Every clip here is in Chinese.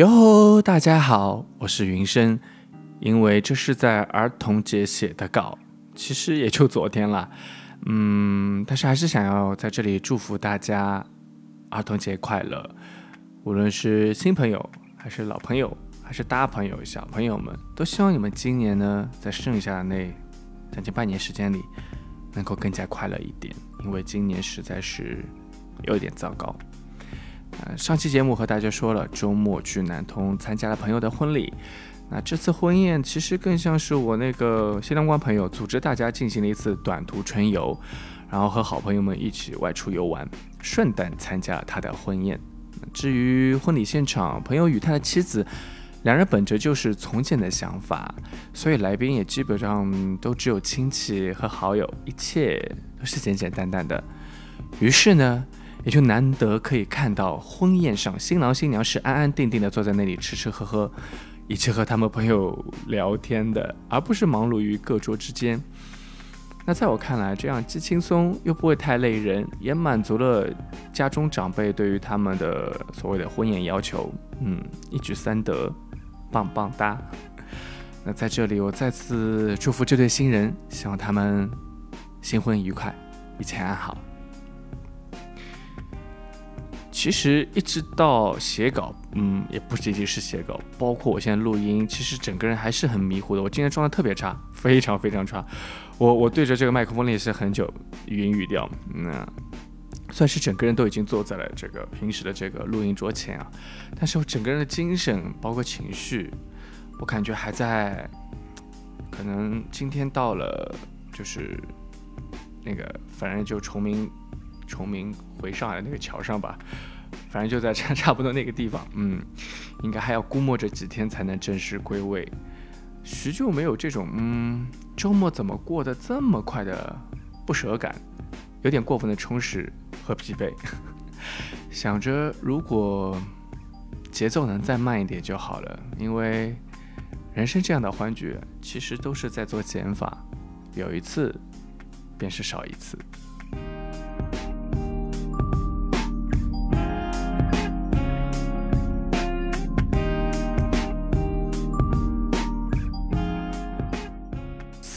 哟，大家好，我是云生。因为这是在儿童节写的稿，其实也就昨天了，嗯，但是还是想要在这里祝福大家儿童节快乐。无论是新朋友，还是老朋友，还是大朋友、小朋友们，都希望你们今年呢，在剩下的那将近半年时间里，能够更加快乐一点。因为今年实在是有点糟糕。上期节目和大家说了，周末去南通参加了朋友的婚礼。那这次婚宴其实更像是我那个新郎官朋友组织大家进行了一次短途春游，然后和好朋友们一起外出游玩，顺带参加了他的婚宴。至于婚礼现场，朋友与他的妻子两人本着就是从简的想法，所以来宾也基本上都只有亲戚和好友，一切都是简简单单的。于是呢，也就难得可以看到婚宴上新郎新娘是安安定定的坐在那里吃吃喝喝。一起和他们朋友聊天的，而不是忙碌于各桌之间。那在我看来，这样既轻松又不会太累人，也满足了家中长辈对于他们的所谓的婚宴要求。嗯，一举三得，棒棒哒。那在这里，我再次祝福这对新人，希望他们新婚愉快，一切安好。其实一直到写稿，嗯，也不仅仅是写稿，包括我现在录音，其实整个人还是很迷糊的。我今天状态特别差，非常非常差。我我对着这个麦克风练习很久，语音语调，那算是整个人都已经坐在了这个平时的这个录音桌前啊。但是我整个人的精神，包括情绪，我感觉还在。可能今天到了，就是那个，反正就崇明，崇明回上海的那个桥上吧。反正就在差差不多那个地方，嗯，应该还要估摸着几天才能正式归位。许久没有这种，嗯，周末怎么过得这么快的不舍感，有点过分的充实和疲惫。想着如果节奏能再慢一点就好了，因为人生这样的欢聚，其实都是在做减法，有一次便是少一次。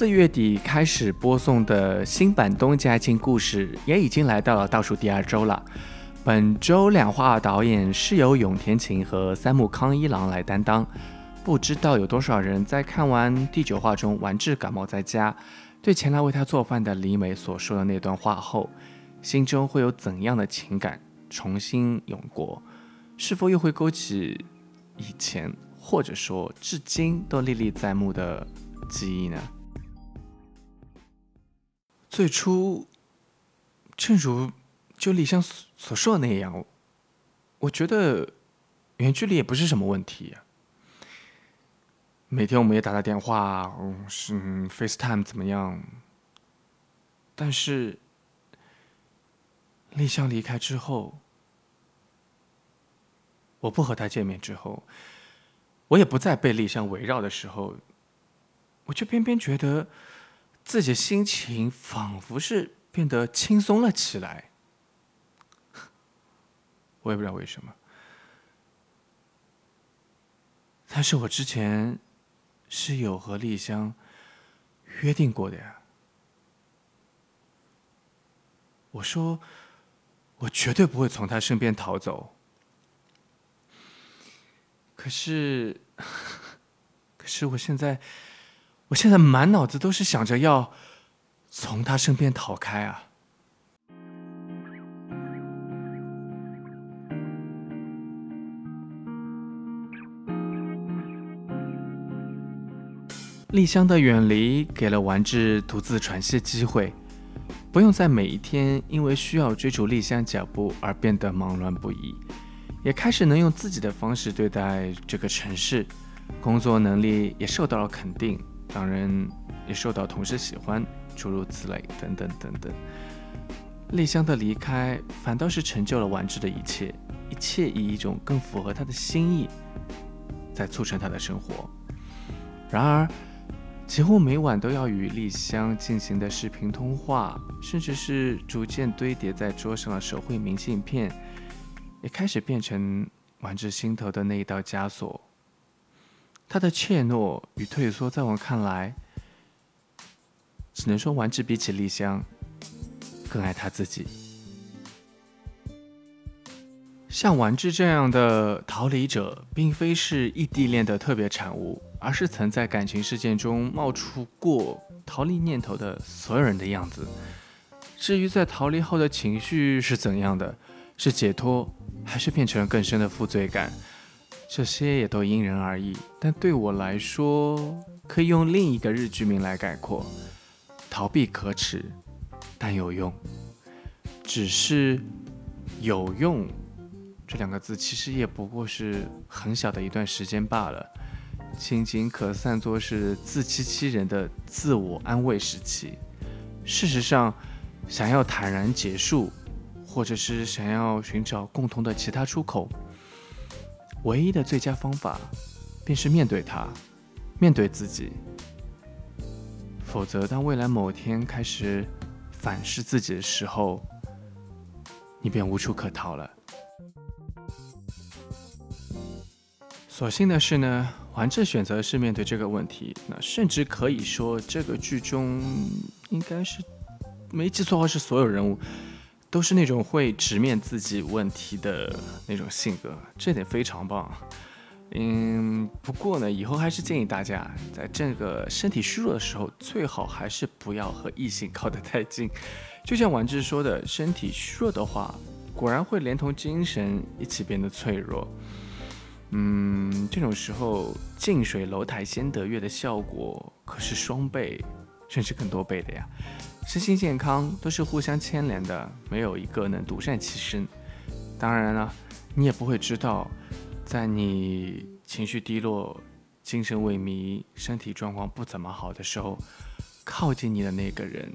四月底开始播送的新版《东家境故事》也已经来到了倒数第二周了。本周两话导演是由永田晴和三木康一郎来担当。不知道有多少人在看完第九话中丸治感冒在家，对前来为他做饭的李美所说的那段话后，心中会有怎样的情感重新涌过？是否又会勾起以前或者说至今都历历在目的记忆呢？最初，正如就李湘所说的那样，我觉得远距离也不是什么问题。每天我们也打打电话，是 FaceTime 怎么样？但是丽香离开之后，我不和他见面之后，我也不再被丽香围绕的时候，我就偏偏觉得。自己心情仿佛是变得轻松了起来，我也不知道为什么。但是我之前是有和丽香约定过的呀。我说，我绝对不会从他身边逃走。可是，可是我现在。我现在满脑子都是想着要从他身边逃开啊！丽香的远离给了丸治独自喘息机会，不用在每一天因为需要追逐丽香脚步而变得忙乱不已，也开始能用自己的方式对待这个城市，工作能力也受到了肯定。当然，也受到同事喜欢，诸如此类，等等等等。丽香的离开，反倒是成就了丸治的一切，一切以一种更符合他的心意，在促成他的生活。然而，几乎每晚都要与丽香进行的视频通话，甚至是逐渐堆叠在桌上的手绘明信片，也开始变成丸治心头的那一道枷锁。他的怯懦与退缩，在我看来，只能说丸治比起丽香更爱他自己。像丸治这样的逃离者，并非是异地恋的特别产物，而是曾在感情事件中冒出过逃离念头的所有人的样子。至于在逃离后的情绪是怎样的，是解脱，还是变成了更深的负罪感？这些也都因人而异，但对我来说，可以用另一个日剧名来概括：逃避可耻，但有用。只是有用这两个字，其实也不过是很小的一段时间罢了，仅仅可算作是自欺欺人的自我安慰时期。事实上，想要坦然结束，或者是想要寻找共同的其他出口。唯一的最佳方法，便是面对它，面对自己。否则，当未来某天开始反噬自己的时候，你便无处可逃了。所幸的是呢，丸治选择是面对这个问题。那甚至可以说，这个剧中应该是没记错的话，是所有人物。都是那种会直面自己问题的那种性格，这点非常棒。嗯，不过呢，以后还是建议大家，在这个身体虚弱的时候，最好还是不要和异性靠得太近。就像婉志说的，身体虚弱的话，果然会连同精神一起变得脆弱。嗯，这种时候，近水楼台先得月的效果可是双倍，甚至更多倍的呀。身心健康都是互相牵连的，没有一个能独善其身。当然了，你也不会知道，在你情绪低落、精神萎靡、身体状况不怎么好的时候，靠近你的那个人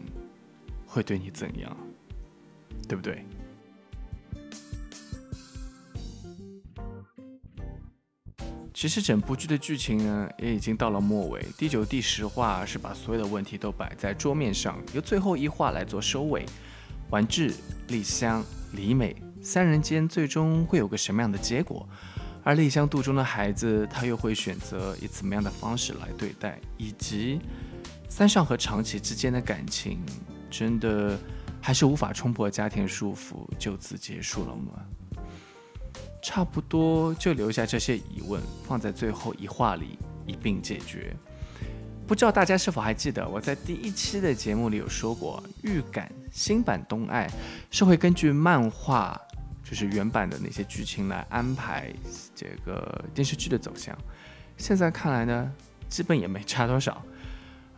会对你怎样，对不对？其实整部剧的剧情呢，也已经到了末尾。第九、第十话是把所有的问题都摆在桌面上，由最后一话来做收尾。丸治、丽香、李美三人间最终会有个什么样的结果？而丽香肚中的孩子，他又会选择以怎么样的方式来对待？以及三上和长崎之间的感情，真的还是无法冲破家庭束缚，就此结束了吗？差不多就留下这些疑问，放在最后一话里一并解决。不知道大家是否还记得，我在第一期的节目里有说过，预感新版《东爱》是会根据漫画，就是原版的那些剧情来安排这个电视剧的走向。现在看来呢，基本也没差多少。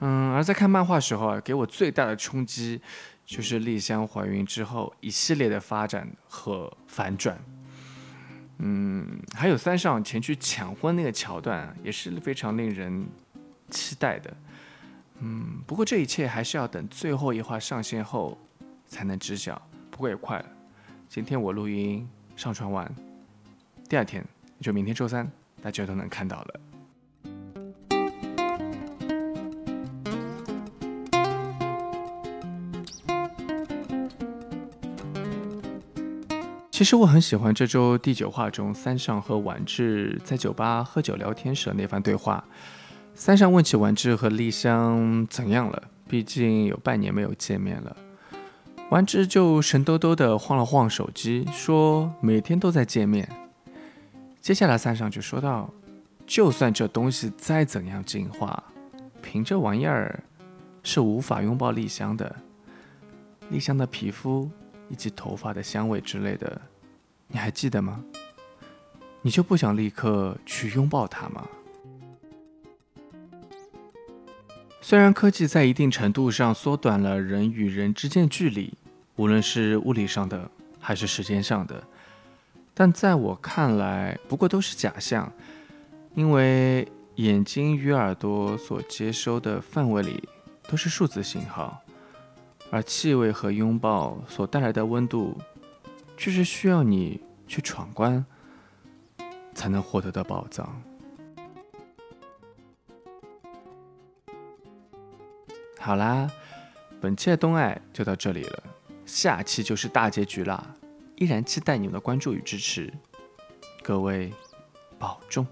嗯，而在看漫画时候啊，给我最大的冲击就是丽香怀孕之后一系列的发展和反转。嗯，还有三上前去抢婚那个桥段也是非常令人期待的。嗯，不过这一切还是要等最后一话上线后才能知晓。不过也快了，今天我录音上传完，第二天就明天周三，大家都能看到了。其实我很喜欢这周第九话中三上和丸治在酒吧喝酒聊天时的那番对话。三上问起丸治和丽香怎样了，毕竟有半年没有见面了。丸治就神兜兜地晃了晃手机，说每天都在见面。接下来三上就说道：“就算这东西再怎样进化，凭这玩意儿是无法拥抱丽香的。丽香的皮肤以及头发的香味之类的。”你还记得吗？你就不想立刻去拥抱它吗？虽然科技在一定程度上缩短了人与人之间距离，无论是物理上的还是时间上的，但在我看来，不过都是假象，因为眼睛与耳朵所接收的范围里都是数字信号，而气味和拥抱所带来的温度。却是需要你去闯关才能获得的宝藏。好啦，本期的东爱就到这里了，下期就是大结局啦！依然期待你们的关注与支持。各位保重。